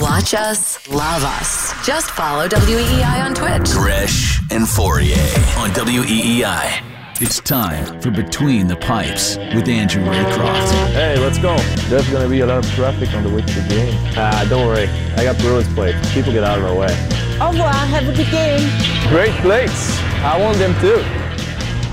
Watch us, love us. Just follow WEEI on Twitch. Gresh and Fauria on WEEI. It's time for Between the Pipes with Andrew Raycroft. Hey, let's go. There's going to be a lot of traffic on the way to the game. Ah, don't worry. I got Bruins plates. People get out of my way. Au revoir. Have a good game. Great plates. I want them too.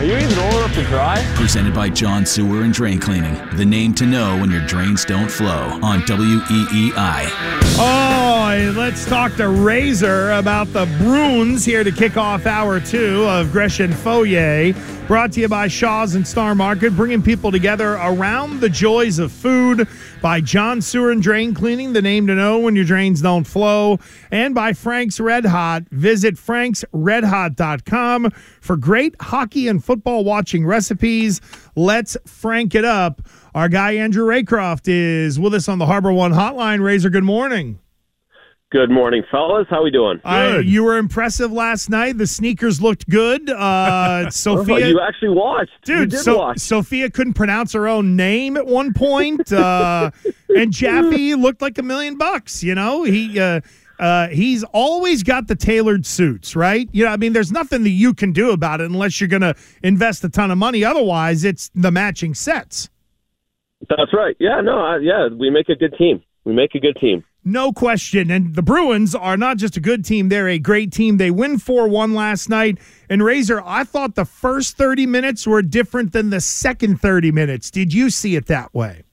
Are you even old enough to drive? Presented by John Sewer and Drain Cleaning. The name to know when your drains don't flow on WEEI. Oh, let's talk to Razor about the Bruins here to kick off hour two of Gresham Fauria. Brought to you by Shaw's and Star Market, bringing people together around the joys of food. By John Sewer and Drain Cleaning, the name to know when your drains don't flow. And by Frank's Red Hot. Visit franksredhot.com for great hockey and football watching recipes. Let's frank it up. Our guy Andrew Raycroft is with us on the Harbor One Hotline. Razor, good morning. Good morning, fellas. How we doing? Uh, you were impressive last night. The sneakers looked good. Uh, Sophia, Oh, you actually watched, You dude. did So, watch. Sophia couldn't pronounce her own name at one point, uh, and Jaffe looked like a million bucks. You know, he uh, uh, he's always got the tailored suits, right? You know, I mean, there's nothing that you can do about it unless you're going to invest a ton of money. Otherwise, it's the matching sets. That's right. Yeah, no, I, yeah, we make a good team. We make a good team. No question. And the Bruins are not just a good team, they're a great team. They win 4 1 last night. And Razor, I thought the first 30 minutes were different than the second 30 minutes. Did you see it that way?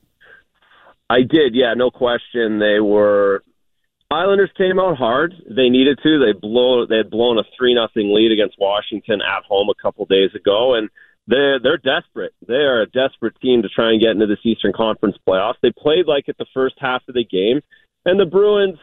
I did. Yeah, no question. They were. Islanders came out hard. They needed to. They blow. They had blown a three nothing lead against Washington at home a couple days ago, and they're they're desperate. They are a desperate team to try and get into this Eastern Conference playoffs. They played like it the first half of the game, and the Bruins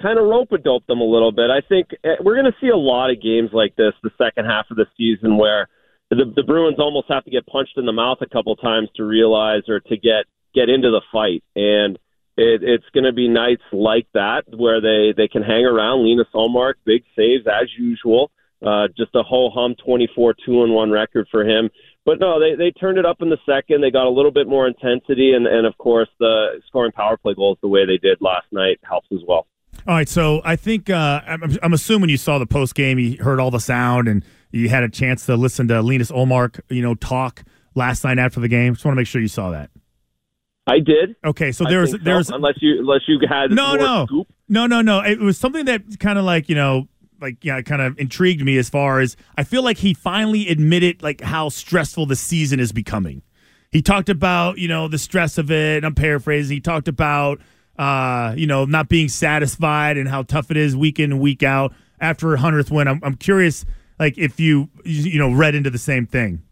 kind of rope a dope them a little bit. I think eh, we're going to see a lot of games like this the second half of the season where the, the Bruins almost have to get punched in the mouth a couple times to realize or to get get into the fight and it, it's going to be nights like that where they they can hang around. Linus Ullmark, big saves as usual. Uh, just a whole hum 24 2 and 1 record for him. But no, they they turned it up in the second. They got a little bit more intensity, and and of course the scoring power play goals the way they did last night helps as well. All right, so I think uh, I'm, I'm assuming you saw the post game, you heard all the sound, and you had a chance to listen to Linus Ullmark, you know, talk last night after the game. Just want to make sure you saw that. I did. Okay, so there was so, there was unless you unless you had no no scoop. no no no. It was something that kind of like you know like yeah kind of intrigued me as far as I feel like he finally admitted like how stressful the season is becoming. He talked about you know the stress of it. I'm paraphrasing. He talked about uh, you know not being satisfied and how tough it is week in and week out after a hundredth win. I'm I'm curious like if you you know read into the same thing.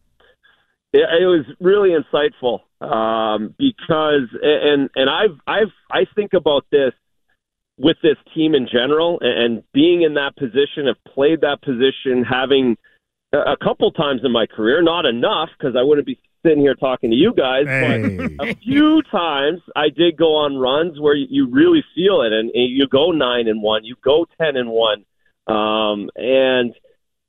It, it was really insightful um, because, and and I've I've I think about this with this team in general, and being in that position, have played that position, having a couple times in my career, not enough because I wouldn't be sitting here talking to you guys, but a few times I did go on runs where you, really feel it, and, you go nine and one, you go ten and one, um, and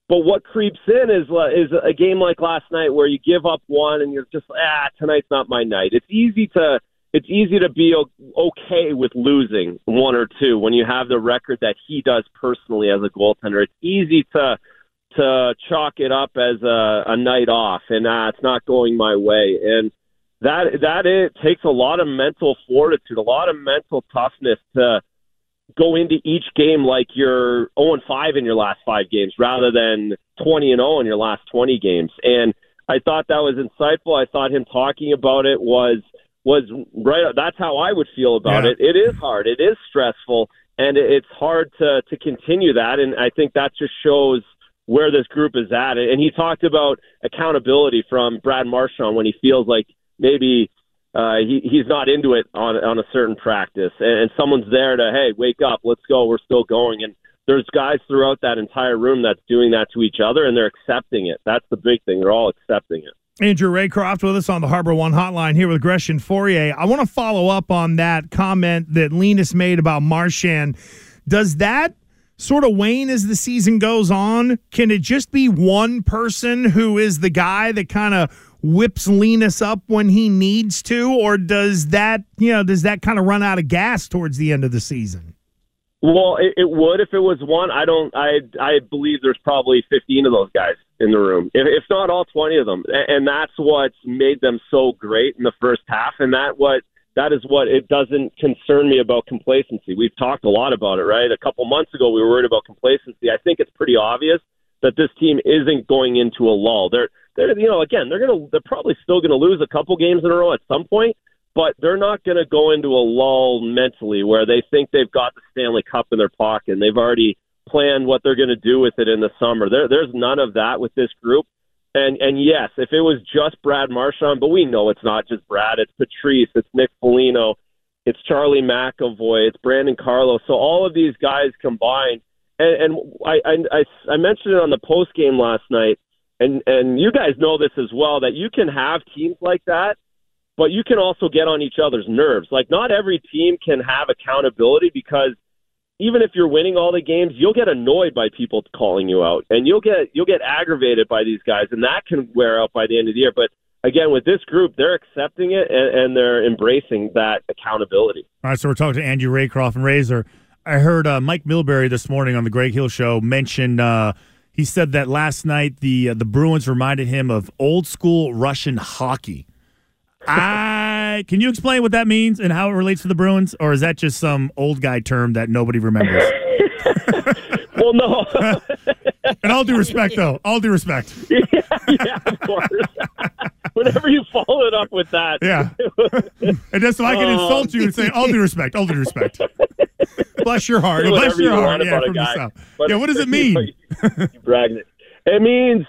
but what creeps in is uh, is a game like last night where you give up one and you're just ah tonight's not my night. It's easy to it's easy to be okay with losing one or two when you have the record that he does personally as a goaltender. It's easy to to chalk it up as a, a night off and ah it's not going my way and that that it takes a lot of mental fortitude, a lot of mental toughness to go into each game like you're 0 and 5 in your last five games rather than 20 and 0 in your last 20 games. And I thought that was insightful. I thought him talking about it was was right. That's how I would feel about Yeah. it. It is hard. It is stressful, and it's hard to to continue that. And I think that just shows where this group is at. And he talked about accountability from Brad Marchand when he feels like maybe uh, he he's not into it on on a certain practice, and, and someone's there to hey, wake up, let's go, we're still going. And there's guys throughout that entire room that's doing that to each other, and they're accepting it. That's the big thing. They're all accepting it. Andrew Raycroft with us on the Harbor One hotline here with Gresham Fauria. I want to follow up on that comment that Linus made about Marchand. Does that sort of wane as the season goes on? Can it just be one person who is the guy that kind of whips Linus up when he needs to, or does that you know does that kind of run out of gas towards the end of the season? Well, it, it would if it was one. I don't. I I believe there's probably 15 of those guys in the room, if, if not all 20 of them, and, that's what's made them so great in the first half. And that what that is what it doesn't concern me about complacency. We've talked a lot about it, right? A couple months ago, we were worried about complacency. I think it's pretty obvious that this team isn't going into a lull. They're they're you know again they're gonna they're probably still gonna lose a couple games in a row at some point but they're not going to go into a lull mentally where they think they've got the Stanley Cup in their pocket and they've already planned what they're going to do with it in the summer. There, there's none of that with this group. And and yes, if it was just Brad Marchand, but we know it's not just Brad. It's Patrice, it's Nick Foligno, it's Charlie McAvoy, it's Brandon Carlo. So all of these guys combined, and, and I I I mentioned it on the post game last night, and and you guys know this as well that you can have teams like that but you can also get on each other's nerves. Like not every team can have accountability because even if you're winning all the games, you'll get annoyed by people calling you out, and you'll get you'll get aggravated by these guys, and that can wear out by the end of the year. But again, with this group, they're accepting it and, and they're embracing that accountability. All right, so we're talking to Andrew Raycroft and Razor. I heard uh, Mike Milbury this morning on the Greg Hill Show mention. Uh, he said that last night the uh, the Bruins reminded him of old school Russian hockey. I can you explain what that means and how it relates to the Bruins, or is that just some old guy term that nobody remembers? well, no. and all due respect, though, all due respect. yeah, yeah, of course. Whenever you follow it up with that, Yeah. And just so I can insult you and say all due respect, all due respect. Bless your heart. Do Bless your you heart. Yeah, from the. South. Yeah, what does it mean? you bragged it. It means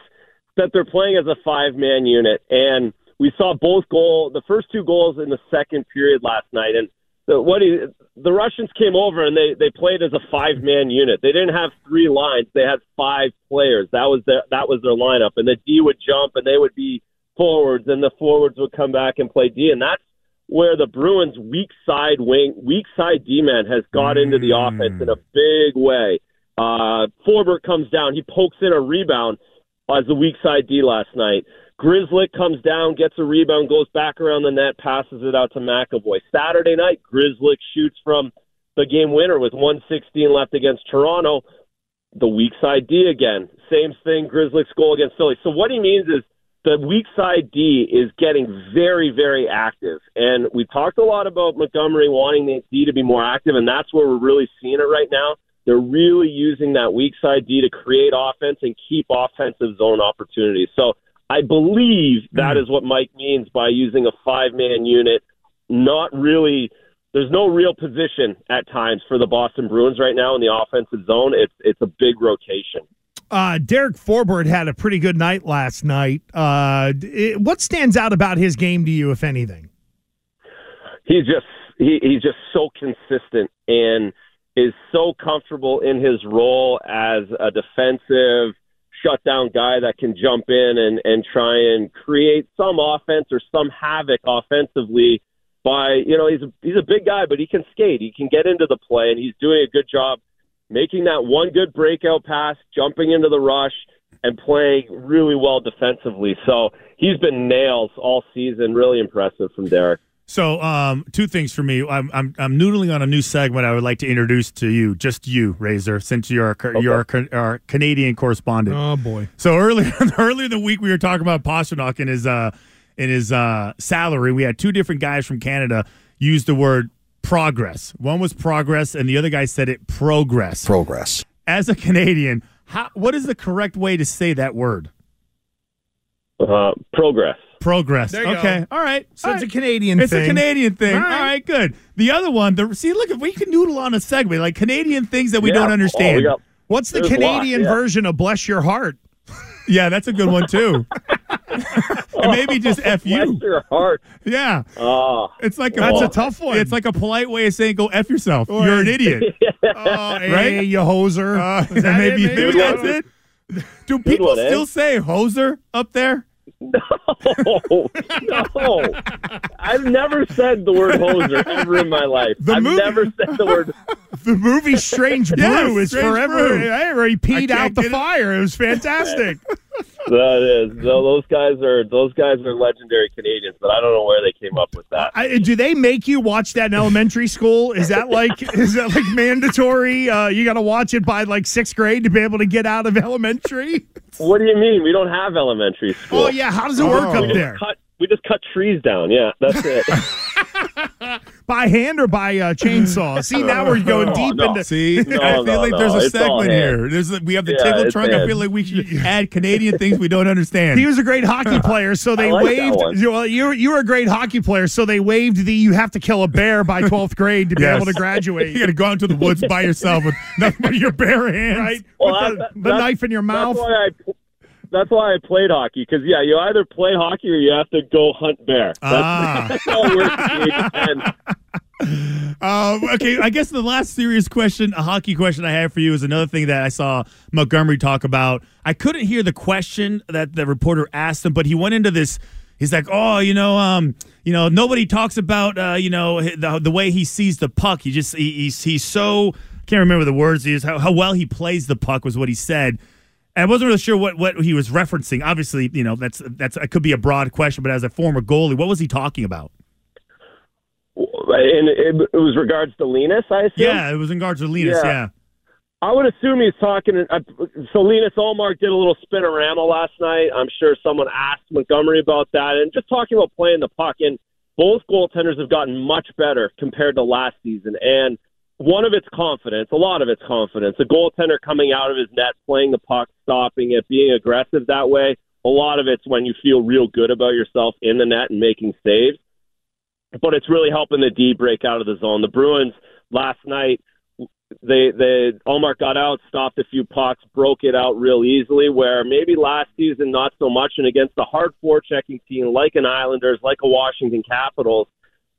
that they're playing as a five man unit, and we saw both goal, the first two goals in the second period last night, and the, what he, the Russians came over and they they played as a five man unit. They didn't have three lines; they had five players. That was their that was their lineup, and the D would jump and they would be forwards, and the forwards would come back and play D, and that's where the Bruins' weak side wing, weak side D man has got into the offense in a big way. Uh, Forbort comes down, he pokes in a rebound as the weak side D last night. Grzelcyk comes down, gets a rebound, goes back around the net, passes it out to McAvoy. Saturday night, Grzelcyk shoots from the game winner with 116 left against Toronto. The weak side D again. Same thing, Grzelcyk's goal against Philly. So what he means is the weak side D is getting very, very active. And we talked a lot about Montgomery wanting the D to be more active, and that's where we're really seeing it right now. They're really using that weak side D to create offense and keep offensive zone opportunities. So I believe that is what Mike means by using a five man unit. Not really. There's no real position at times for the Boston Bruins right now in the offensive zone. It's it's a big rotation. Uh, Derek Forbort had a pretty good night last night. Uh, it- what stands out about his game to you, if anything? he's just he, he's just so consistent and is so comfortable in his role as a defensive shutdown guy that can jump in and and try and create some offense or some havoc offensively by you know he's a, he's a big guy but he can skate. He can get into the play and he's doing a good job making that one good breakout pass jumping into the rush and playing really well defensively. So he's been nails all season. Really impressive from Derek So, um, two things for me. I'm, I'm I'm noodling on a new segment. I would like to introduce to you, just you, Razor, since you're our, you're our, our Canadian correspondent. Oh boy! So earlier earlier in the week, we were talking about Pastrnak and his uh in his uh salary. We had two different guys from Canada use the word progress. One was progress, and the other guy said it progress. Progress. As a Canadian, how, what is the correct way to say that word? Uh, progress. Progress. There you okay. go. All right. So All it's a. Canadian It's thing. It's a Canadian thing. All All right. right. good. The other one, the see, look, if we can noodle on a segue like Canadian things that we Yeah. don't Oh, we understand. got- What's the There's a lot, Canadian yeah. version of bless your heart? yeah, that's a good one too. and maybe just f you. Bless your heart. Yeah, Oh, it's like a, That's a tough one. It's like a polite way of saying go f yourself. You're an idiot. Right? hey, you hoser. Uh, Is that maybe it, maybe Good that's one. it. Do people one, eh? still say hoser up there? no, no. I've never said the word hoser ever in my life. The I've movie- never said the word. The movie Strange Brew Yes, is Strange forever. Brew. Peed can't out the it. fire. It was fantastic. That is. No, those guys are those guys are legendary Canadians, but I don't know where they came up with that. I, do they make you watch that in elementary school? Is that like is that like mandatory? Uh, you got to watch it by like sixth grade to be able to get out of elementary. What do you mean? We don't have elementary school. Oh yeah, how does it work Oh. up there? Cut. We just cut trees down. Yeah, that's it. By hand or by uh, chainsaw? See, now we're going Oh, deep no. into. See, No, I feel no, like no, there's a it's all segment here. There's a, we have the Yeah, tickle it's trunk. I feel like we should add Canadian things we don't understand. He was a great hockey player, so they I like that waived. one. Well, you you were a great hockey player, so they waived the you have to kill a bear by twelfth grade to be Yes. able to graduate. you got to go out into the woods by yourself with nothing but your bare hands. right? Well, With the, the knife in your mouth. That's why I. That's why I played hockey because yeah, you either play hockey or you have to go hunt bear. That's, Ah. that's how it works. at the age of 10. Um, okay, I guess the last serious question, a hockey question I have for you is another thing that I saw Montgomery talk about. I couldn't hear the question that the reporter asked him, but he went into this. He's like, oh, you know, um, you know, nobody talks about, uh, you know, the, the way he sees the puck. He just he, he's he's so I can't remember the words. He is how, how well he plays the puck was what he said. I wasn't really sure what, what he was referencing. Obviously, you know, that's that's it could be a broad question, but as a former goalie, what was he talking about? And it, it was regards to Linus, I assume. Yeah, it was in regards to Linus. Yeah. yeah. I would assume he's talking. Uh, so Linus Ullmark did a little spinorama last night. I'm sure someone asked Montgomery about that, and just talking about playing the puck. And both goaltenders have gotten much better compared to last season. And one of it's confidence, a lot of it's confidence. A goaltender coming out of his net, playing the puck, stopping it, being aggressive that way. A lot of it's when you feel real good about yourself in the net and making saves. But it's really helping the D break out of the zone. The Bruins last night they they Ullmark got out, stopped a few pucks, broke it out real easily. Where maybe last season not so much, and against a hard forechecking team like an Islanders, like a Washington Capitals,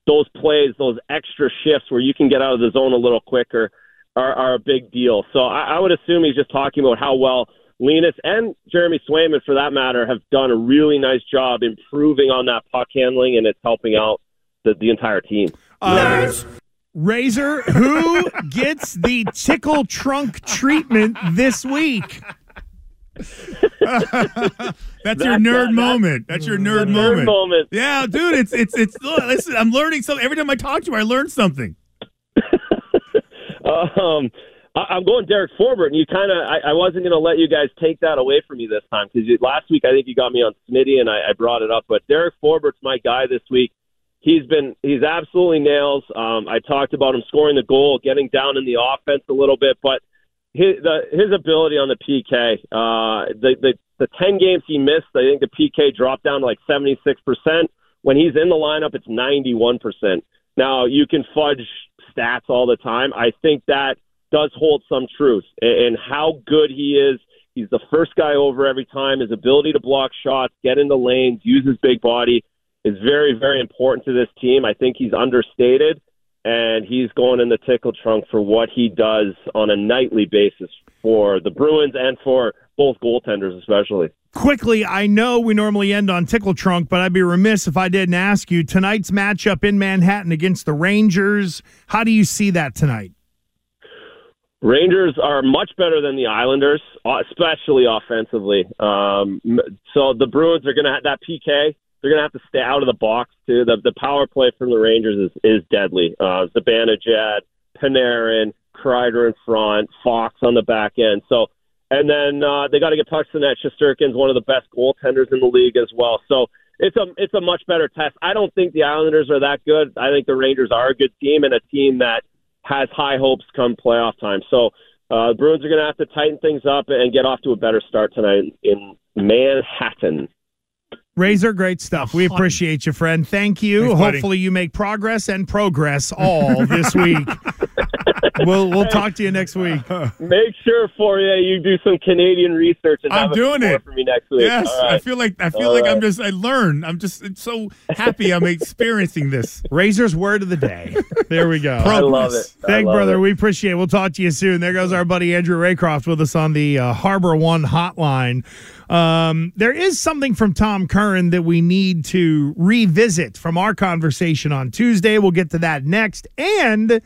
those plays, those extra shifts where you can get out of the zone a little quicker, are, are a big deal. So I, I would assume he's just talking about how well Linus and Jeremy Swayman, for that matter, have done a really nice job improving on that puck handling, and it's helping out the, the entire team. Uh, Razor, who gets the tickle trunk treatment this week? That's your nerd moment. That's your nerd, Nerd moment. moment. Yeah, dude, it's it's it's. Look, listen, I'm learning something every time I talk to you. I learn something. Um, I, I'm going Derek Forbort, and you kind of I, I wasn't going to let you guys take that away from me this time because last week I think you got me on Smitty, and I, I brought it up. But Derek Forbort's my guy this week. He's been he's absolutely nails. Um, I talked about him scoring the goal, getting down in the offense a little bit, but his the, his ability on the PK, uh, the the the ten games he missed, I think the PK dropped down to like seventy six percent. When he's in the lineup, it's ninety one percent. Now you can fudge stats all the time. I think that does hold some truth in how good he is. He's the first guy over every time. His ability to block shots, get in the lanes, use his big body is very, very important to this team. I think he's understated, and he's going in the tickle trunk for what he does on a nightly basis for the Bruins and for both goaltenders, especially. Quickly, I know we normally end on tickle trunk, but I'd be remiss if I didn't ask you tonight's matchup in Manhattan against the Rangers. How do you see that tonight? Rangers are much better than the Islanders, especially offensively. Um, so the Bruins are going to have that PK. They're going to have to stay out of the box too. The the power play from the Rangers is is deadly. Uh, Zibanejad, Panarin, Kreider in front, Fox on the back end. So and then uh, they got to get pucks in that. Shesterkin's one of the best goaltenders in the league as well. So it's a it's a much better test. I don't think the Islanders are that good. I think the Rangers are a good team and a team that has high hopes come playoff time. So uh, the Bruins are going to have to tighten things up and get off to a better start tonight in Manhattan. Razor, great stuff. We appreciate you, friend. Thank you. Thanks. Hopefully, you make progress and progress all this week. we'll we'll talk to you next week. Make sure for you you do some Canadian research and I'm have doing score it. for me next week. Yes, All I feel like I feel All like I'm just I learn. I'm just it's so happy I'm experiencing this. Razor's word of the day. There we go. I love it. I Thank love brother. it. We appreciate it. We'll talk to you soon. There goes our buddy Andrew Raycroft with us on the uh, Harbor One hotline. Um, there is something from Tom Curran that we need to revisit from our conversation on Tuesday. We'll get to that next. And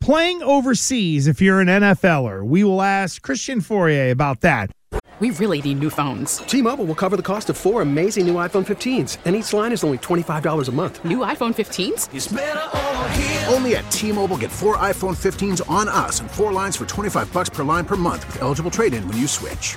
playing overseas, if you're an NFLer, we will ask Christian Fauria about that. We really need new phones. T-Mobile will cover the cost of four amazing new iPhone 15s, and each line is only $25 a month. New iPhone 15s? Only at T-Mobile get four iPhone 15s on us and four lines for 25 bucks per line per month with eligible trade-in when you switch.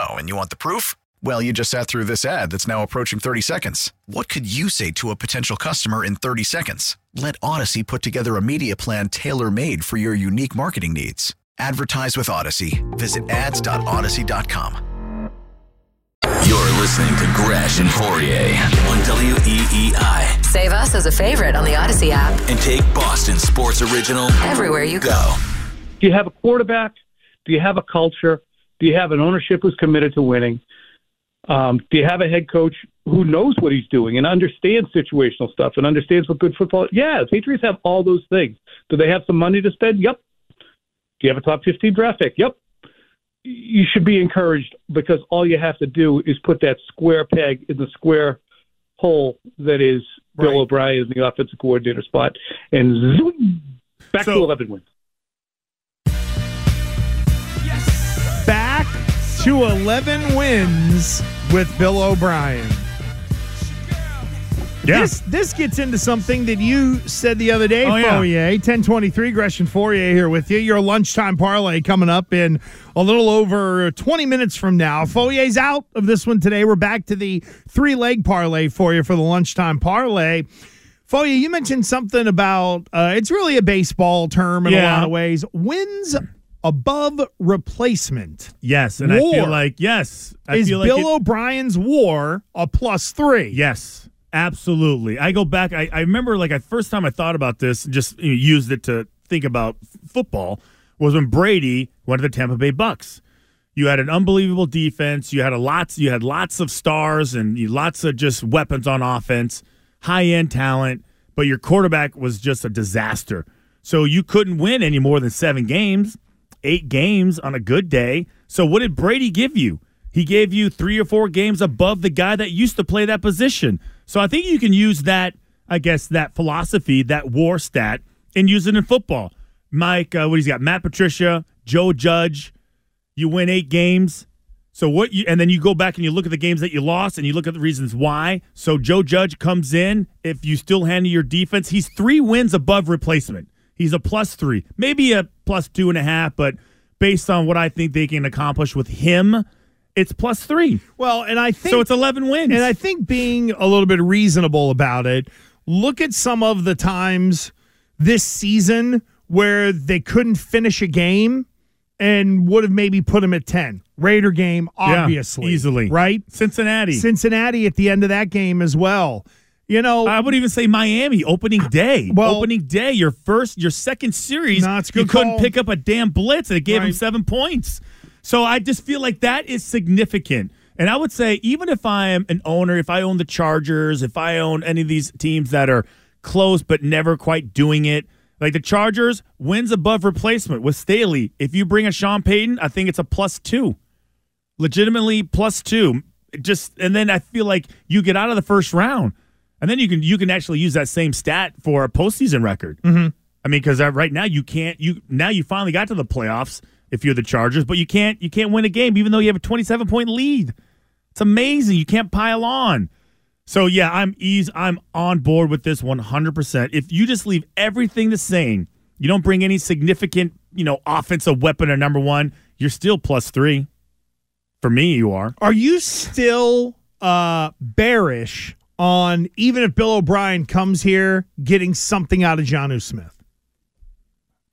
Oh, and you want the proof? Well, you just sat through this ad that's now approaching 30 seconds. What could you say to a potential customer in 30 seconds? Let Audacy put together a media plan tailor made for your unique marketing needs. Advertise with Audacy. Visit ads.audacy.com. You're listening to Gresh and Fauria on WEEI. Save us as a favorite on the Audacy app. And take Boston Sports Original Everywhere you go. Do you have a quarterback? Do you have a culture? Do you have an ownership who's committed to winning? Um, do you have a head coach who knows what he's doing and understands situational stuff and understands what good football? Yeah, the Patriots have all those things. Do they have some money to spend? Yep. Do you have a top 15 draft pick? Yep. You should be encouraged because all you have to do is put that square peg in the square hole that is Bill O'Brien in the offensive coordinator spot, and zoom, back to 11 wins. To 11 wins with Bill O'Brien. Yeah. This this gets into something that you said the other day, Oh, yeah. 1023, Gresham Fauria here with you. Your lunchtime parlay coming up in a little over 20 minutes from now. Fauria's out of this one today. We're back to the three leg parlay for you for the lunchtime parlay. Fauria, you mentioned something about uh, it's really a baseball term in a lot of ways. Wins above replacement. Yes, and I feel like yes, I Is feel like Bill it- O'Brien's war a plus three? Yes, absolutely. I go back. I, I remember like the first time I thought about this, just you know, used it to think about f- football, was when Brady went to the Tampa Bay Bucks. You had an unbelievable defense. You had a lots. You had lots of stars and you, lots of just weapons on offense, high end talent. But your quarterback was just a disaster. So you couldn't win any more than seven games, eight games on a good day. So what did Brady give you? He gave you three or four games above the guy that used to play that position. So I think you can use that, I guess, that philosophy, that war stat, and use it in football. Mike, uh, what he's got? Matt Patricia, Joe Judge. You win eight games. So what you and then you go back and you look at the games that you lost and you look at the reasons why. So Joe Judge comes in. If you still handle your defense, he's three wins above replacement. He's a plus three, maybe a plus two and a half, but based on what I think they can accomplish with him, it's plus three. Well, and I think so. It's eleven wins, And I think being a little bit reasonable about it, look at some of the times this season where they couldn't finish a game and would have maybe put them at 10. Raider game, Yeah, obviously. easily. Right? Cincinnati. Cincinnati at the end of that game as well. You know, I would even say Miami opening day. Well- opening day, your first, your second series, a you couldn't call. pick up a damn blitz, and it gave him seven points. So I just feel like that is significant. And I would say, even if I am an owner, if I own the Chargers, if I own any of these teams that are close but never quite doing it, like the Chargers, wins above replacement with Staley. If you bring a Sean Payton, I think it's a plus two legitimately plus two. Just and then I feel like you get out of the first round, and then you can you can actually use that same stat for a postseason record. Mhm. I mean, because right now you can't you now you finally got to the playoffs if you're the Chargers, but you can't you can't win a game even though you have a 27 point lead. It's amazing. You can't pile on. So yeah, I'm ease. I'm on board with this 100. percent If you just leave everything the same, you don't bring any significant you know offensive weapon or number one, you're still plus three. For me, you are. Are you still uh, bearish on even if Bill O'Brien comes here getting something out of Jonnu Smith?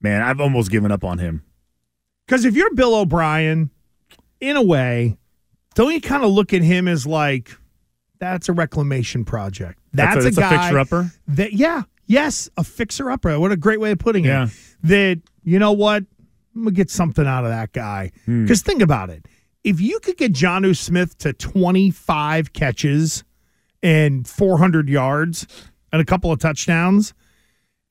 Man, I've almost given up on him. Because if you're Bill O'Brien, in a way, don't you kind of look at him as like that's a reclamation project? That's That's, a- a, that's a guy fixer-upper? That yeah, yes, a fixer upper. What a great way of putting Yeah. it. That you know what, I'm gonna get something out of that guy. Hmm. Because think about it, if you could get Jonnu Smith to 25 catches and 400 yards and a couple of touchdowns,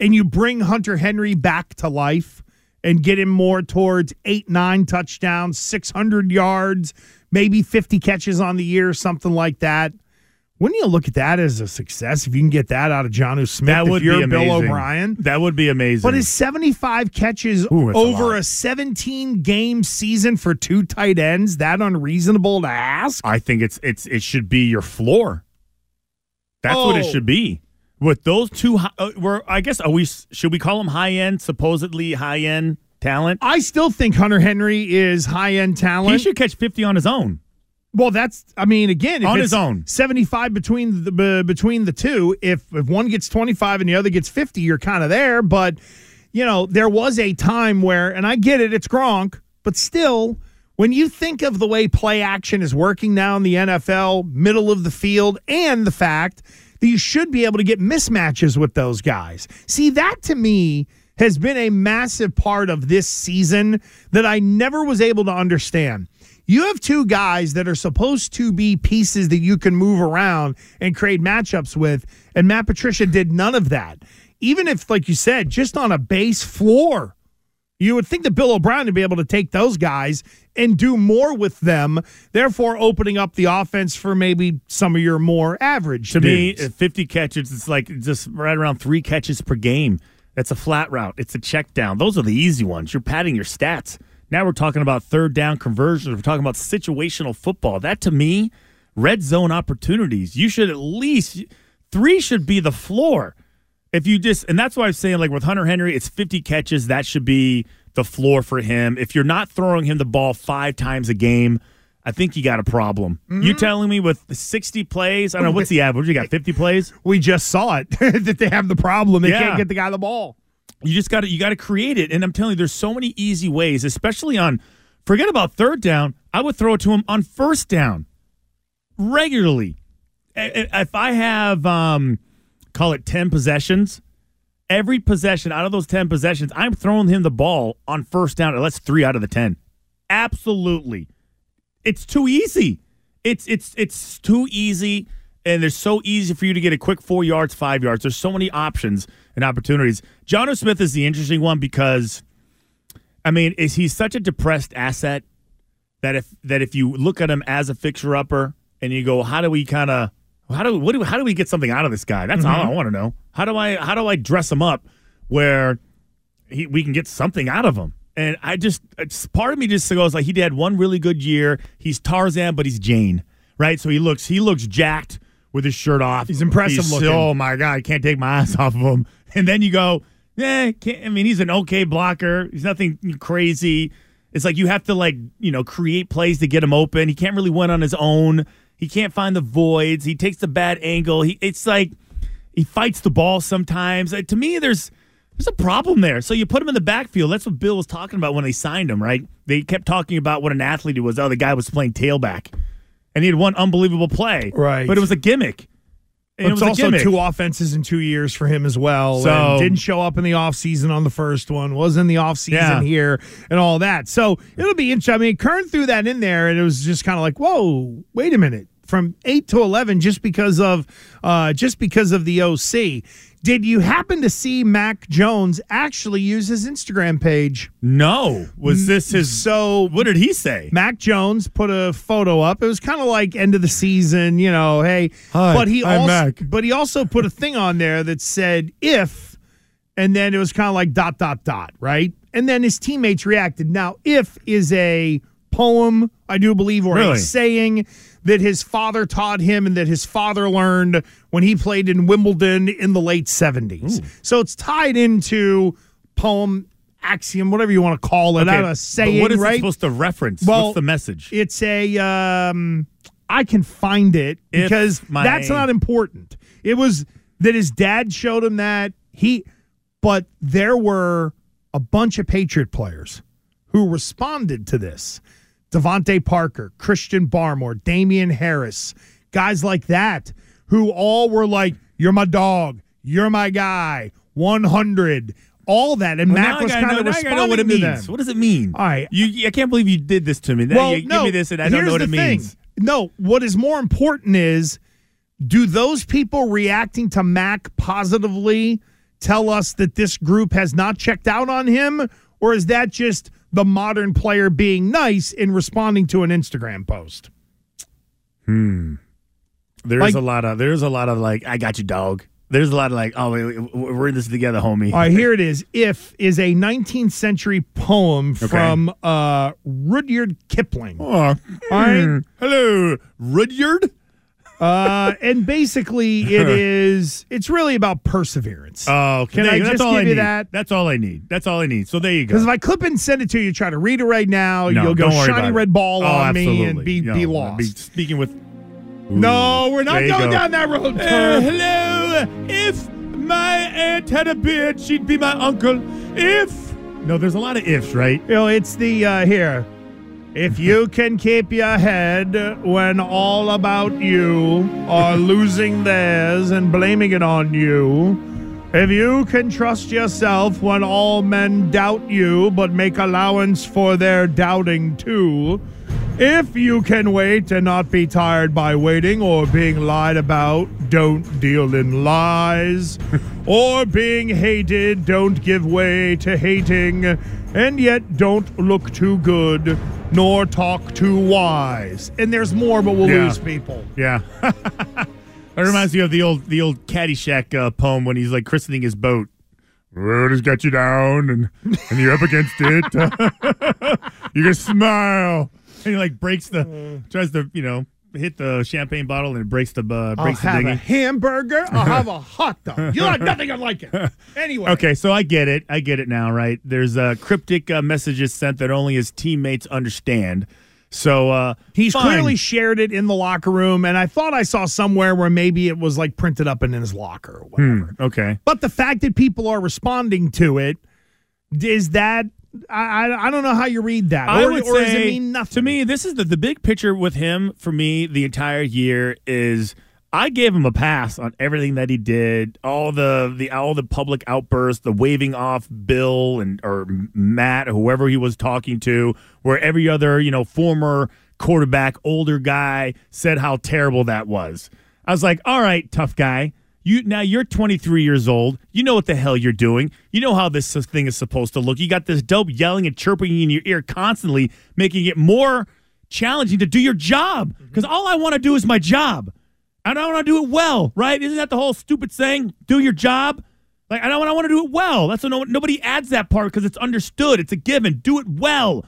and you bring Hunter Henry back to life and get him more towards eight, nine touchdowns, 600 yards, maybe 50 catches on the year, something like that. Wouldn't you look at that as a success if you can get that out of Jonnu Smith? That would be Bill. O'Brien. That would be amazing. But his 75 catches Ooh, that's a over a 17 game season for two tight ends, that unreasonable to ask? I think it's it's it should be your floor. That's what it Oh. should be. With those two, uh, we're I guess are we should we call them high end, supposedly high end talent? I still think Hunter Henry is high end talent. He should catch fifty on his own. Well, that's I mean, again, if On it's his own. seventy five between the b- between the two. If if one gets twenty five and the other gets fifty, you're kind of there. But you know, there was a time where, and I get it, it's Gronk, but still, when you think of the way play action is working now in the NFL, middle of the field, and the fact that you should be able to get mismatches with those guys. See, that to me has been a massive part of this season that I never was able to understand. You have two guys that are supposed to be pieces that you can move around and create matchups with, and Matt Patricia did none of that. Even if, like you said, just on a base floor, you would think that Bill O'Brien would be able to take those guys and do more with them, therefore opening up the offense for maybe some of your more average. To me, dudes. at 50 catches, it's like just right around three catches per game. That's a flat route. It's a check down. Those are the easy ones. You're padding your stats. Now we're talking about third down conversions. We're talking about situational football. That to me, red zone opportunities. You should at least three should be the floor. If you just and that's why I'm saying like with Hunter Henry, it's 50 catches. That should be the floor for him. If you're not throwing him the ball five times a game, I think you got a problem. You telling me with 60 plays? I don't know what's the average. You got 50 plays. we just saw it that they have the problem. They Yeah. can't get the guy the ball. You just got to you got to create it. And I'm telling you, there's so many easy ways, especially on. Forget about third down. I would throw it to him on first down regularly. If I have um, call it ten possessions, every possession out of those ten possessions, I'm throwing him the ball on first down. That's three out of the ten. Absolutely, it's too easy. It's it's it's too easy, and it's so easy for you to get a quick four yards, five yards. There's so many options and opportunities. Jonnu Smith is the interesting one because, I mean, is he such a depressed asset that if that if you look at him as a fixer upper and you go, how do we kind of how do what do how do we get something out of this guy? That's all I want to know. How do I how do I dress him up where he, we can get something out of him? And I just it's, part of me just goes like he had one really good year. He's Tarzan, but he's Jane, right? So he looks he looks jacked with his shirt off. He's impressive looking. Oh my god, I can't take my eyes off of him. And then you go, eh, can't, I mean, he's an okay blocker. He's nothing crazy. It's like you have to like you know create plays to get him open. He can't really win on his own. He can't find the voids. He takes the bad angle. He it's like he fights the ball sometimes. Uh, to me, there's there's a problem there. So you put him in the backfield. That's what Bill was talking about when they signed him, right? They kept talking about what an athlete he was. Oh, the guy was playing tailback, and he had one unbelievable play, Right. But it was a gimmick. And it was also two offenses in two years for him as well. So- and didn't show up in the offseason on the first one, was in the offseason Yeah. here and all that. So it'll be interesting. I mean, Curran threw that in there and it was just kind of like, whoa, wait a minute. From eight to eleven, just because of uh, just because of the OC. Did you happen to see Mac Jones actually use his Instagram page? No. Was mm, this his So what did he say? Mac Jones put a photo up. It was kind of like end of the season, you know. Hey, Hi, but he I'm also, Mac. but he also put a thing on there that said if, and then it was kind of like dot dot dot, right? And then his teammates reacted. Now, if is a poem, I do believe, or a saying that his father taught him and that his father learned when he played in Wimbledon in the late seventies. So it's tied into poem. Axiom, whatever you want to call it, I don't know, but saying, what is right? it supposed to reference? Well, What's the message? It's a um I can find it If because my- that's not important. It was that his dad showed him that he but there were a bunch of Patriot players who responded to this. DeVante Parker, Christian Barmore, Damien Harris, guys like that who all were like, You're my dog, you're my guy, 100, all that. And Well, Mac was kind of now I gotta responding know what it means. them. What does it mean? All right. You, I can't believe you did this to me. Well, you no, give me this, and I don't know what it the thing. means. No, what is more important is do those people reacting to Mac positively tell us that this group has not checked out on him? Or is that just the modern player being nice in responding to an Instagram post? Hmm. There's Like- a lot of there's a lot of like I got you, dog. There's a lot of like oh we're in this together, homie. All right, here it is. If is a 19th century poem from uh, Rudyard Kipling. Oh, All right. hmm. Hello, Rudyard. Uh, and basically, it is. It's really about perseverance. Oh, okay. Can There I just That's all give I you need. that? That's all I need. That's all I need. So there you go. Because if I clip and send it to you, try to read it right now, No, you'll go shiny red ball Oh, on me and be, No, be lost. be speaking with. no, we're not going go. down that road. Uh, hello. If my aunt had a beard, she'd be my uncle. If no, there's a lot of ifs, right? You know, it's the uh, here. If you can keep your head when all about you are losing theirs and blaming it on you, if you can trust yourself when all men doubt you but make allowance for their doubting too, if you can wait and not be tired by waiting or being lied about, don't deal in lies. or being hated, don't give way to hating. And yet don't look too good, nor talk too wise. And there's more, but we'll Yeah. lose people. Yeah. That reminds me of the old the old Caddyshack uh, poem when he's like christening his boat. Road has got you down, and and you're up against it. you can smile, and he like breaks the tries to you know hit the champagne bottle and it breaks the uh, I'll breaks the have a hamburger. I'll have a hot dog. You like nothing like it. Anyway. Okay, so I get it. I get it now, right? There's uh, cryptic uh, messages sent that only his teammates understand. So uh, He's fine. clearly shared it in the locker room, and I thought I saw somewhere where maybe it was like printed up in his locker or whatever. Hmm, okay. But the fact that people are responding to it is that I I, I don't know how you read that. I or, would or say it mean nothing? to me. This is the the big picture with him for me. The entire year is I gave him a pass on everything that he did. All the the all the public outbursts, the waving off Bill and or Matt, whoever he was talking to, where every other you know former quarterback, older guy said how terrible that was. I was like, all right, tough guy. You now you're 23 years old. You know what the hell you're doing. You know how this thing is supposed to look. You got this dope yelling and chirping in your ear constantly, making it more challenging to do your job. Mm-hmm. Because all I want to do is my job. and I don't want to do it well, right? Isn't that the whole stupid saying? Do your job. Like I don't want. I want to do it well. That's what no, nobody adds that part because it's understood. It's a given. Do it well.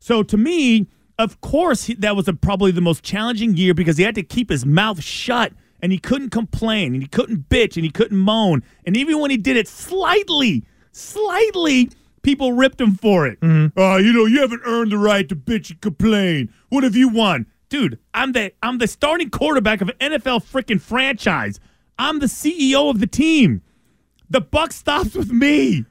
So to me, of course, he, that was a, probably the most challenging year because he had to keep his mouth shut and he couldn't complain and he couldn't bitch and he couldn't moan. And even when he did it slightly, slightly, people ripped him for it. Oh, you know, you haven't earned the right to bitch and complain. What have you won? Dude, I'm the I'm the starting quarterback of an NFL freaking franchise. I'm the CEO of the team. The buck stops with me.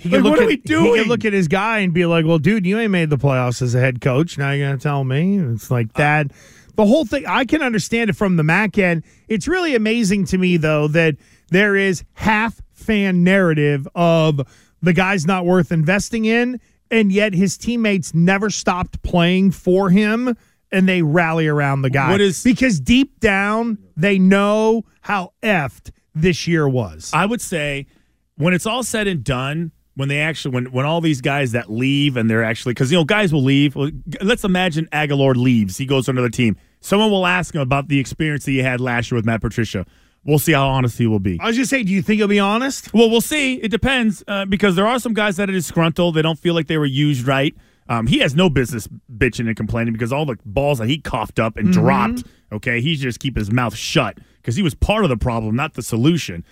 He Like, what are at, we doing? He could look at his guy and be like, "Well, dude, you ain't made the playoffs as a head coach. Now you're gonna tell me it's like uh, that." The whole thing, I can understand it from the Mac end. It's really amazing to me, though, that there is half fan narrative of the guy's not worth investing in, and yet his teammates never stopped playing for him and they rally around the guy. What is- because deep down they know how effed this year was. I would say when it's all said and done, when they actually when when all these guys that leave and they're actually because you know guys will leave. Let's imagine Agholor leaves. He goes to another team. Someone will ask him about the experience that he had last year with Matt Patricia. We'll see how honest he will be. I was just saying, do you think he'll be honest? Well, we'll see. It depends uh, because there are some guys that are disgruntled. They don't feel like they were used right. Um, he has no business bitching and complaining because all the balls that he coughed up and Mhm. dropped. Okay, he just keep his mouth shut because he was part of the problem, not the solution.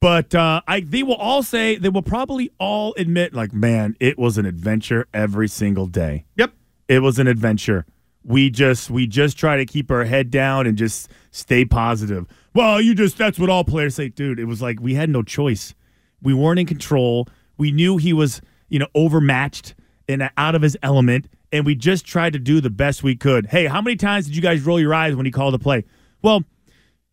But uh, I, they will all say they will probably all admit, like, man, it was an adventure every single day. Yep, it was an adventure. We just we just try to keep our head down and just stay positive. Well, you just that's what all players say, dude. It was like we had no choice. We weren't in control. We knew he was, you know, overmatched and out of his element, and we just tried to do the best we could. Hey, how many times did you guys roll your eyes when he called a play? Well,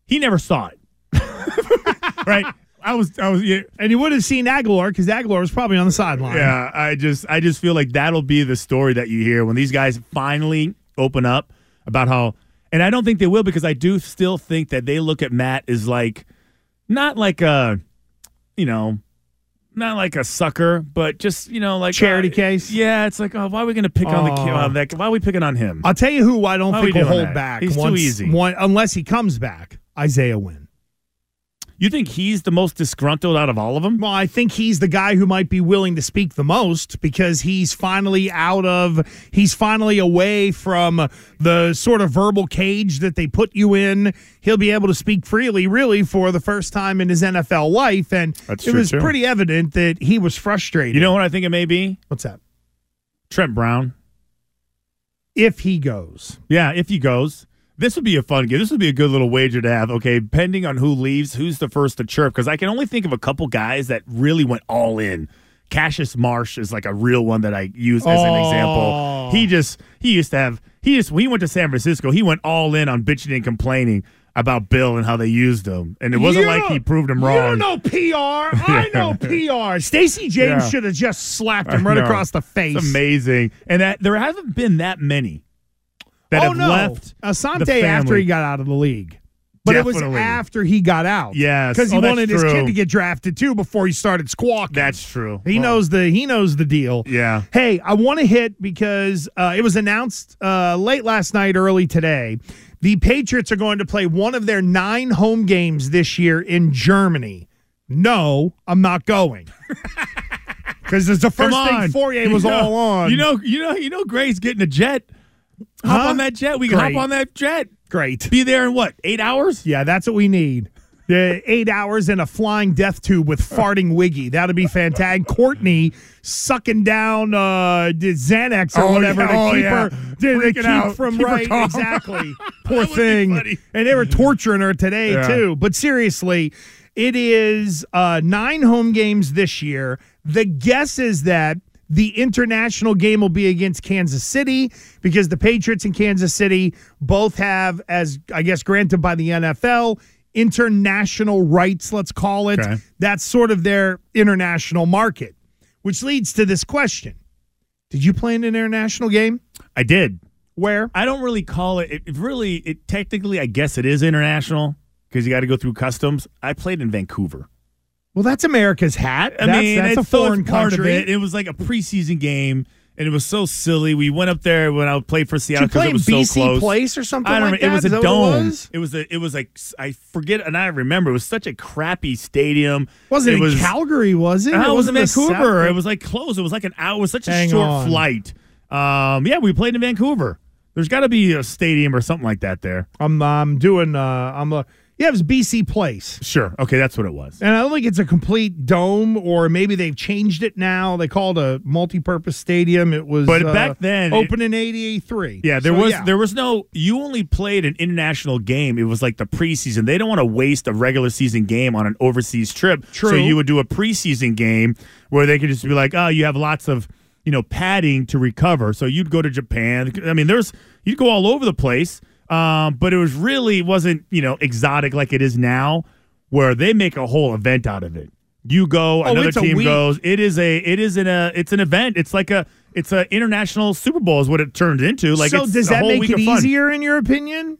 he never saw it. right? I was I was yeah, And you would have seen Aguilar because Aguilar was probably on the sideline. yeah, I just I just feel like that'll be the story that you hear when these guys finally open up about how and I don't think they will because I do still think that they look at Matt as like not like a you know not like a sucker, but just you know like Charity uh, case? Yeah, it's like oh, why are we going to pick on the kid? Oh. That, why are we picking on him? I'll tell you who I don't Why think will hold that? back. He's too easy. one- unless he comes back. Isaiah Wynn. You think he's the most disgruntled out of all of them? Well, I think he's the guy who might be willing to speak the most because he's finally out of, he's finally away from the sort of verbal cage that they put you in. He'll be able to speak freely, really, for the first time in his NFL life. And That's it was too. pretty evident that he was frustrated. You know what I think it may be? What's that? Trent Brown. If he goes. Yeah, if he goes. This would be a fun game. This would be a good little wager to have. Okay, depending on who leaves, who's the first to chirp? Because I can only think of a couple guys that really went all in. Cassius Marsh is like a real one that I use as an Oh. example. He oh. just he used to have he just when he went to San Francisco, he went all in on bitching and complaining about Bill and how they used him, and it wasn't You like he proved him You wrong. don't know PR. I know PR. Stacey James Yeah. should have just slapped him right across the face. It's amazing, and that there haven't been that many that oh have no, left. Asante after he got out of the league, but it was after he got out. Yes. because he Oh, wanted his kid to get drafted too before he started squawking. That's true. he Well, knows the he knows the deal. Yeah. Hey, I want to hit because uh, it was announced uh, late last night, early today. The Patriots are going to play one of their nine home games this year in Germany. No, I'm not going. Because it's the first thing. Fauria You was know- all on. You know, you know, you know. Gray's getting a jet. Hop Huh? on that jet. We can Great. hop on that jet. Great. Be there in what? Eight hours? Yeah, that's what we need. The eight hours in a flying death tube with farting Wiggy. That'd be fantastic. Courtney sucking down uh, the Xanax or Oh, whatever yeah. to Oh, keep yeah. her to, to Freaking keep out. from Keep right. calm. Exactly. Poor thing. And they were torturing her today Yeah. too. But seriously, it is uh, nine home games this year. The guess is that the international game will be against Kansas City because the Patriots and Kansas City both have, as I guess granted by the NFL, international rights, let's call it. Okay. That's sort of their international market, which leads to this question Did you play in an international game? I did. Where? I don't really call it. It, it really, it technically, I guess it is international because you got to go through customs. I played in Vancouver. Well, that's America's hat. I that's, mean, that's a so foreign part country. of it. It was like a preseason game, and it was so silly. We went up there when I played for Seattle Did you play because it was so BC close. Place or something I don't like remember. that? It was a what it dome. was? It was a. It was like I forget, and I remember it was such a crappy stadium. Wasn't it in was, Calgary, was it? No, it was in Vancouver. South- It was like close. It was like an hour. It was such a short on. flight. Um, yeah, we played in Vancouver. There's got to be a stadium or something like that there. I'm I'm doing uh I'm a yeah, it was BC Place. Sure. Okay, that's what it was. And I don't think it's a complete dome, or maybe they've changed it now. They call it a multi-purpose stadium. It was, But uh, back then, it- open in '83. Yeah, there So, was yeah. there was no. You only played an international game. It was like the preseason. They don't want to waste a regular season game on an overseas trip. True. So you would do a preseason game where they could just be like, oh, you have lots of you know padding to recover. So you'd go to Japan. I mean, there's you'd go all over the place. Um, but it was really wasn't you know exotic like it is now, where they make a whole event out of it. You go, Oh, another team goes. It is a it is an a it's an event. It's like a it's a international Super Bowl is what it turned into. Like so does that make it easier in your opinion?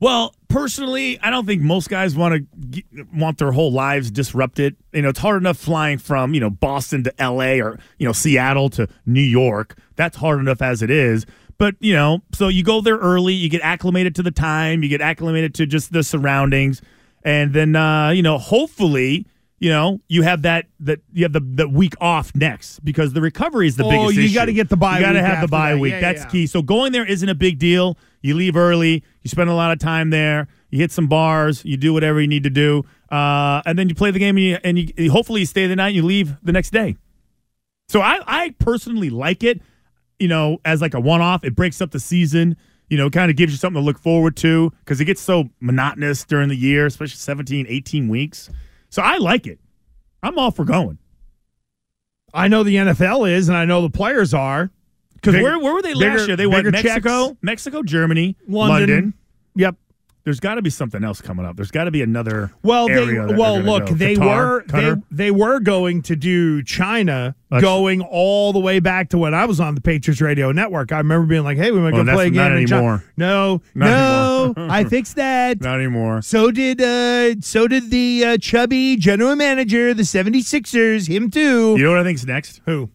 Well, personally, I don't think most guys want to want their whole lives disrupted. You know, it's hard enough flying from you know Boston to L.A. or you know Seattle to New York. That's hard enough as it is. But you know, so you go there early, you get acclimated to the time, you get acclimated to just the surroundings, and then uh, you know, hopefully. You know, you have that that you have the, the week off next because the recovery is the Oh, biggest Oh, you gotta get the bye You got to have the bye that. week. Yeah, That's yeah. key. So going there isn't a big deal. You leave early. You spend a lot of time there. You hit some bars. You do whatever you need to do, uh, and then you play the game. And you, and you hopefully you stay the night. and You leave the next day. So I, I personally like it. You know, as like a one-off, it breaks up the season. You know, kind of gives you something to look forward to because it gets so monotonous during the year, especially 17, 18 weeks. So I like it. I'm all for going. I know the NFL is, and I know the players are. Because where, where were they bigger- last year? They went Mexico, checks. Mexico, Germany, London. London. Yep. There's got to be something else coming up. There's got to be another. Well, they well look, go. they Qatar, were Qatar? they, they were going to do China, That's- going all the way back to when I was on the Patriots Radio Network. I remember being like, "Hey, we might Well, go play a game not in China." anymore. No, Not no, anymore. I fixed that. Not anymore. So did uh so did the uh, chubby general manager, the 76ers, him too. You know what I think's next? Who?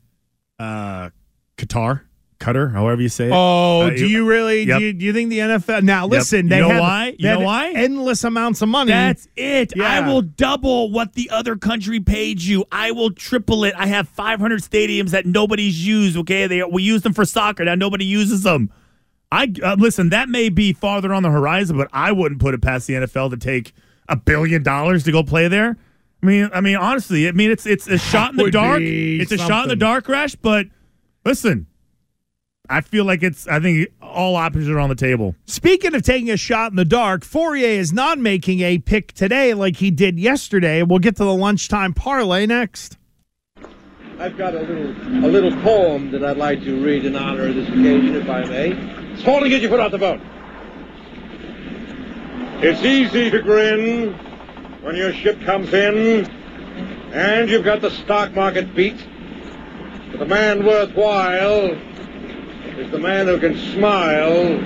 Uh, Qatar, Qatar, however you say it. Oh, Uh, do you really? Yep. Do, you, do you think the NFL? Now, listen, You they know have, why? You they know why? Endless amounts of money. That's it. I will double what the other country paid you. I will triple it. I have 500 stadiums that nobody's used. Okay, they we use them for soccer now. Nobody uses them. I uh, listen. That may be farther on the horizon, but I wouldn't put it past the NFL to take a billion dollars to go play there. I mean, I mean, honestly, I mean, it's it's a shot in the dark. It's a shot in the dark, Rash. But listen, I feel like it's. I think all options are on the table. Speaking of taking a shot in the dark, Fauria is not making a pick today like he did yesterday. We'll get to the lunchtime parlay next. I've got a little a little poem that I'd like to read in honor of this occasion, if I may. It's fall to get you put out the boat. It's easy to grin when your ship comes in and you've got the stock market beat. But the man worthwhile is the man who can smile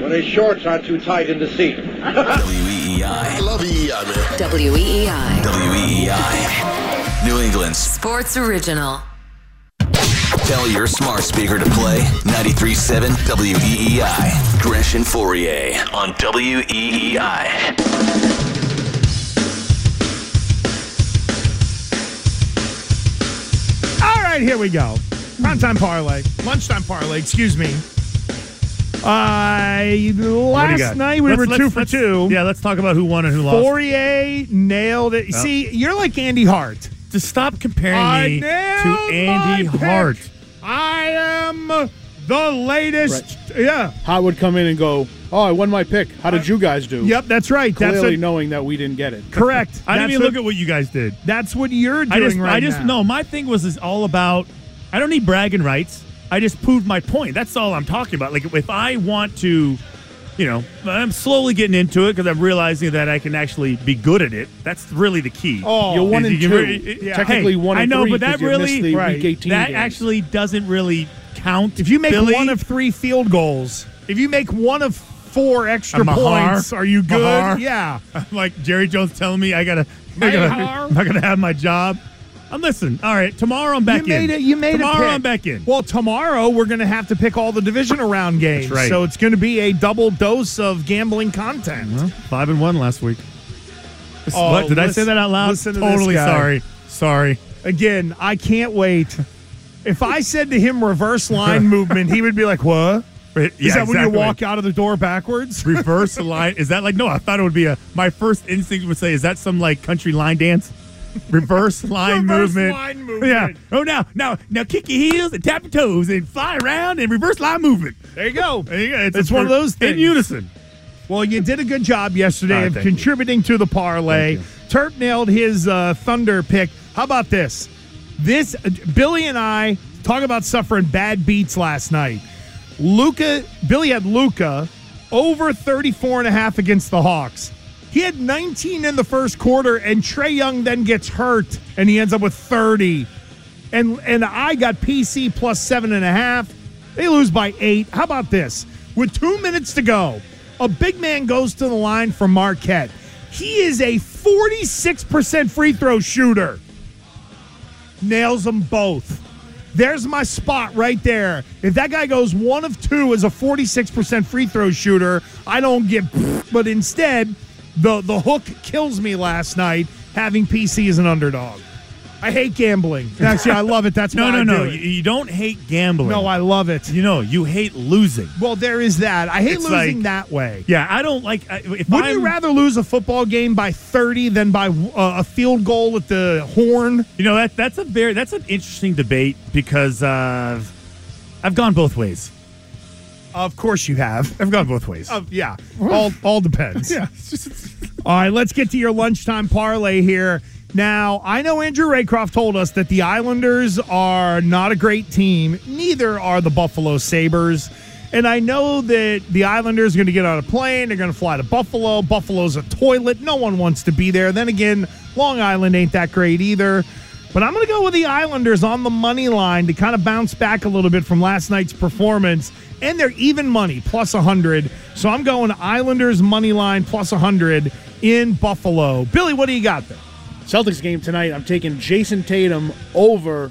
when his shorts aren't too tight in the seat. WEEI. I love EEI, man. WEEI. WEEI. New England's. Sports Original. Tell your smart speaker to play 93.7 WEEI. Gresh and Fauria on E WEEI. All right, here we go. Primetime parlay, lunchtime parlay. Excuse me. Uh, What do you last night we Let's- were let's- two for two. Yeah, let's talk about who won and who lost. Fauria nailed it. Yeah. See, you're like Andy Hart. To stop comparing I me to Andy. Hart. I am the latest. Yeah. Howard would come in and go, "Oh, I won my pick. How did you guys do?" Yep, that's right. That's Clearly knowing that we didn't get it. Correct. I didn't even what- look at what you guys did. That's what you're doing I just, right I just now. no. My thing was is all about. I don't need bragging rights. I just proved my point. That's all I'm talking about. Like if I want to, you know, I'm slowly getting into it because I'm realizing that I can actually be good at it. That's really the key. Oh, You're one and you two. Yeah. Technically one I know, three but that really missed the Week 18 that games. actually doesn't really count. If you make Billy. one of three field goals, if you make one of four extra points, are you good? Mahar. Yeah. I'm like Jerry Jones telling me I gotta, I gotta I'm not gonna have my job. I'm listen. All right, tomorrow I'm back you made in. it. You made tomorrow a pick. I'm back in. Well, tomorrow we're going to have to pick all the division around games. Right. So it's going to be a double dose of gambling content. Five and one last week. Oh, what did I say that out loud? listen to totally sorry. Sorry. Again, I can't wait. If I said to him reverse line movement, he would be like, "What? Is Yeah, that when you walk out of the door backwards?" Reverse line. Is that like no? I thought it would be a. My first instinct would say, is that some like country line dance? Reverse line Reverse movement. line movement. Yeah. Oh, now, now, now, kick your heels and tap your toes and fly around and reverse line movement. There you go. There you go. It's, It's one of those things. in unison. Well, you did a good job yesterday right, of thank you. contributing to the parlay. Terp nailed his uh, Thunder pick. How about this? This Billy and I talk about suffering bad beats last night. Luka, Billy had Luka over 34 and a half against the Hawks. He had 19 in the first quarter, and Trae Young then gets hurt, and he ends up with 30. And and I got PC plus seven and a half. They lose by eight. How about this? With two minutes to go, a big man goes to the line for Marquette. He is a 46% free throw shooter. Nails them both. There's my spot right there. If that guy goes one of two as a 46% free throw shooter, I don't get, but instead, the, the hook kills me last night having PC as an underdog. I hate gambling. Actually, I love it. That's no, no, no. do You, you don't hate gambling. No, I love it. You know, you hate losing. Well, there is that. I hate It's losing like- that way. Yeah, I don't like. I- If Wouldn't I'm, you rather lose a football game by 30 than by uh, a field goal at the horn? You know that that's a very that's an interesting debate because uh, I've gone both ways. Of course you have. I've gone both ways. Uh, yeah. All all depends. yeah. All right, let's get to your lunchtime parlay here. Now, I know Andrew Raycroft told us that the Islanders are not a great team. Neither are the Buffalo Sabres. And I know that the Islanders are going to get on a plane. They're going to fly to Buffalo. Buffalo's a toilet. No one wants to be there. Then again, Long Island ain't that great either. But I'm going to go with the Islanders on the money line to kind of bounce back a little bit from last night's performance. And they're even money, plus 100. So I'm going Islanders money line plus 100 in Buffalo. Billy, what do you got there? Celtics game tonight. I'm taking Jayson Tatum over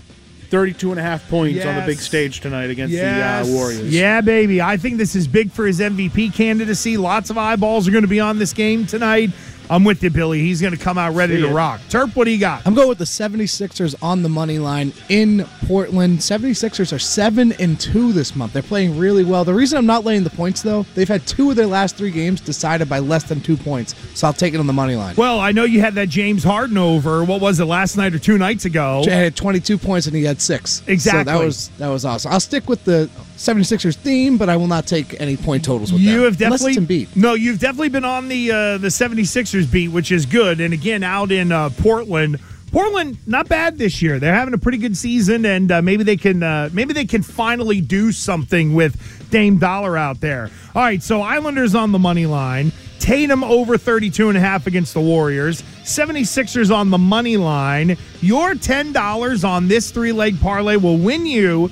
32 and a half points on the big stage tonight against Yes. the uh, Warriors. Yeah, baby. I think this is big for his MVP candidacy. Lots of eyeballs are going to be on this game tonight. I'm with you, Billy. He's going to come out ready to rock. Terp, what do you got? I'm going with the 76ers on the money line in Portland. 76ers are 7 and 2 this month. They're playing really well. The reason I'm not laying the points though, they've had two of their last 3 games decided by less than 2 points. So I'll take it on the money line. Well, I know you had that James Harden over. What was it last night or two nights ago? Jay had 22 points and he had 6. Exactly. So that was that was awesome. I'll stick with the 76ers theme, but I will not take any point totals with that. You them. have definitely No, you've definitely been on the uh, the 76ers beat, which is good. And again, out in uh, Portland, Portland not bad this year. They're having a pretty good season, and uh, maybe they can uh, maybe they can finally do something with Dame Dollar out there. All right, so Islanders on the money line. Tatum over 32 and a half against the Warriors. 76ers on the money line. Your $10 on this three-leg parlay will win you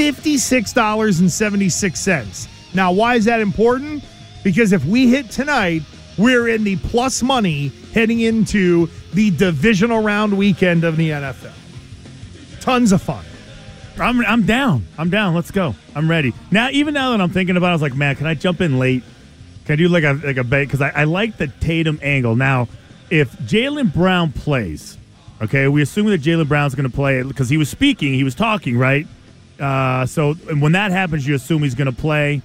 $56.76. Now, why is that important? Because if we hit tonight, we're in the plus money heading into the divisional round weekend of the NFL. Tons of fun. I'm I'm down. I'm down. Let's go. I'm ready. Now, even now that I'm thinking about it, I was like, man, can I jump in late? Can I do like a like a bet? Because I, I like the Tatum angle. Now, if Jaylen Brown plays, okay, we assume that Jaylen Brown's going to play because he was speaking, he was talking, right? Uh, so and when that happens, you assume he's going to play.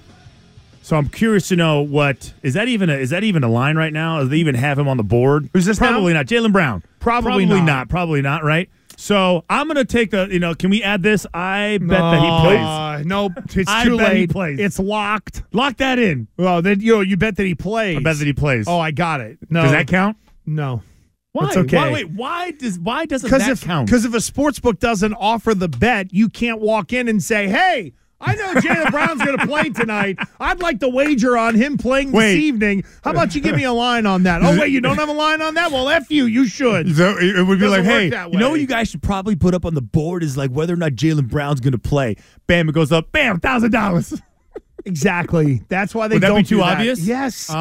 So I'm curious to know what is that even a, is that even a line right now? Do they even have him on the board? Who's this now? Probably not. Jaylen Brown. Probably Probably not. not. Probably not. Right. So I'm going to take the. You know, can we add this? I bet that he plays. Nope, it's I too bet he late. plays. It's locked. Lock that in. Well, then you know, you bet that he plays. I bet that he plays. Oh, I got it. No, Does that count? No. Why? It's okay. Why, wait, why does why doesn't that if count? because if a sports book doesn't offer the bet, you can't walk in and say, "Hey, I know Jaylen Brown's going to play tonight. I'd like to wager on him playing this evening. How about you give me a line on that? Oh wait, you don't have a line on that? Well, f you. You should. So it would be Doesn't like, hey, you know what you guys should probably put up on the board is like whether or not Jaylen Brown's going to play. Bam, it goes up. Bam, thousand dollars. Exactly. That's why they Would that don't be too do that. obvious? Yes. Oh,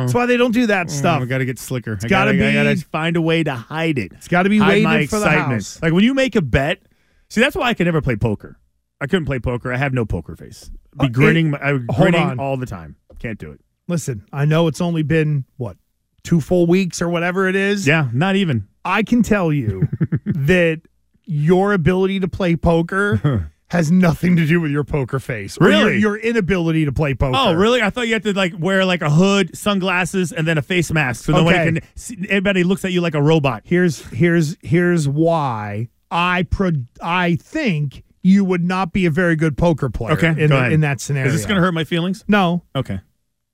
That's why they don't do that stuff. I got to get slicker. It's gotta I got to find a way to hide it. It's gotta be hide my for the excitement. house. Like when you make a bet. See, that's why I could never play poker. I couldn't play poker. I have no poker face. Be Uh, grinning. I would hold grinning on. all the time. Can't do it. Listen, I know it's only been what two full weeks or whatever it is. Yeah, not even. I can tell you that your ability to play poker has nothing to do with your poker face. or your- Really? your, inability to play poker. Oh, really? I thought you had to like wear like a hood, sunglasses, and then a face mask, so nobody Okay. can. See, everybody looks at you like a robot. Here's here's here's why I pro- I think you would not be a very good poker player. Okay, in, go the- in that scenario. Is this going to hurt my feelings? No. Okay.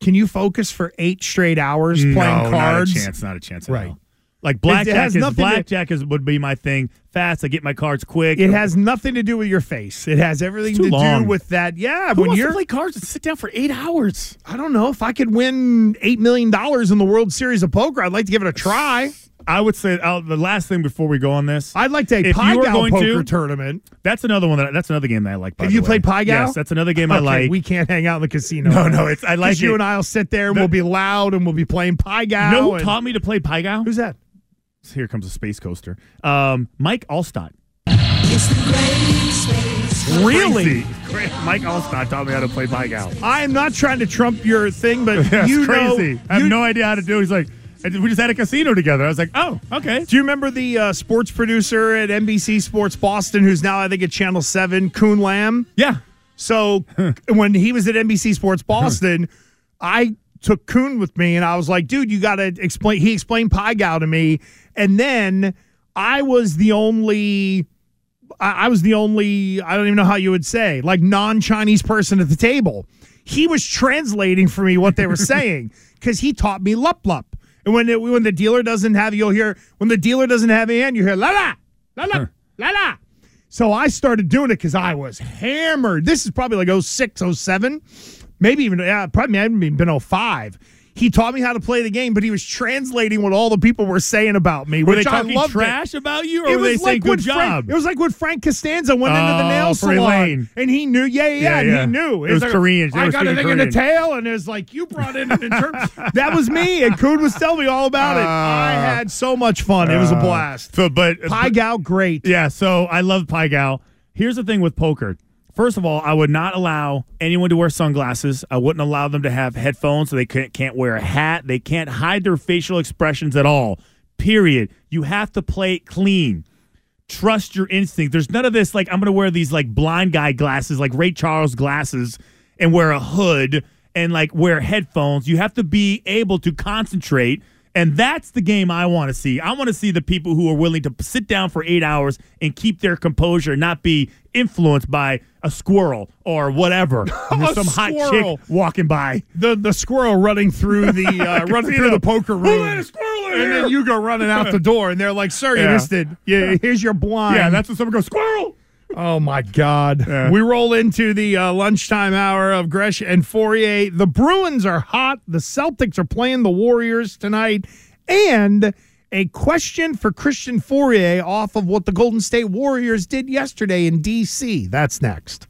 Can you focus for eight straight hours no, playing cards? Not a chance. Not a chance. at Right. all. Like It blackjack is nothing to- blackjack is would be my thing. Fast, I get my cards quick. It has nothing to do with your face. It has everything to long. do with that. Yeah, Who when to play cards and sit down for eight hours? I don't know if I could win eight million dollars in the World Series of Poker. I'd like to give it a try. I would say uh, the last thing before we go on this. I'd like to a If Pai you were Gow going poker to- tournament. That's another one that that's another game that I like. By Have the you way. played Pai Gow? Yes, that's another game I like. We can't hang out in the casino. No, no, it's- I like 'Cause You and I'll sit there and we'll be loud and we'll be playing Pai Gow. you know who and- taught me to play Pai Gow? Who's that? Here comes a space coaster. Um, Mike Alstott. Really? Crazy. Mike Alstott taught me how to play Gow. I am not trying to trump your thing, but That's you crazy. know, I have you- no idea how to do. it. He's like, we just had a casino together. I was like, oh, okay. Do you remember the uh, sports producer at NBC Sports Boston, who's now I think at Channel Seven, Coon Lamb? Yeah. So when he was at NBC Sports Boston, I took Coon with me, and I was like, "Dude, you got to explain." He explained Pai Gow to me, and then I was the only. I I was the only, I don't even know how you would say, like non Chinese person at the table. He was translating for me what they were saying because he taught me lup lup. And when it, when the dealer doesn't have, you'll hear, when the dealer doesn't have a hand, you hear la la, la la, la la. So I started doing it because I was hammered. This is probably like 06, 07, maybe even, yeah, probably hadn't even been 05. He taught me how to play the game, but he was translating what all the people were saying about me. Were which they I talking loved it. trash about you, or It were they was saying like good when Frank- job? it was like when Frank Costanza went into the Oh, nail salon, Elaine. and he knew, yeah, yeah, yeah, Yeah, he knew. It was like, Korean. I got a thing in the tail, and it's like you brought in an interpreter. that was me, and Coon was telling me all about it. I Ah. had so much fun. it was a Uh, blast. So, but Pai Gow, great. Yeah, so I love Pai Gow. Here's the thing with poker. First of all, I would not allow anyone to wear sunglasses. I wouldn't allow them to have headphones so they can't, wear a hat. They can't hide their facial expressions at all. Period. You have to play it clean. Trust your instinct. There's none of this like I'm going to wear these like blind guy glasses, like Ray Charles glasses and wear a hood and like wear headphones. You have to be able to concentrate and that's the game I want to see. I want to see the people who are willing to sit down for eight hours and keep their composure, not be influenced by a squirrel or whatever. There's A some hot chick walking by. The the squirrel running through the uh, running through the poker room. a squirrel in and here? then you go running out the door, and they're like, "Sir, you Yeah. missed it. Yeah, here's your blind." Yeah, that's when someone goes squirrel. Oh my God! Yeah. We roll into the uh, lunchtime hour of Gresh and Fauria. The Bruins are hot. The Celtics are playing the Warriors tonight, and a question for Christian Fauria off of what the Golden State Warriors did yesterday in D.C. That's next.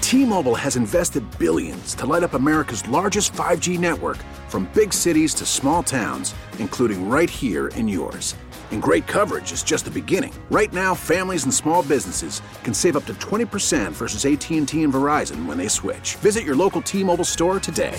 T-Mobile has invested billions to light up America's largest 5G network from big cities to small towns, including right here in yours. And great coverage is just the beginning. Right now, families and small businesses can save up to 20% versus AT&T and Verizon when they switch. Visit your local T-Mobile store today.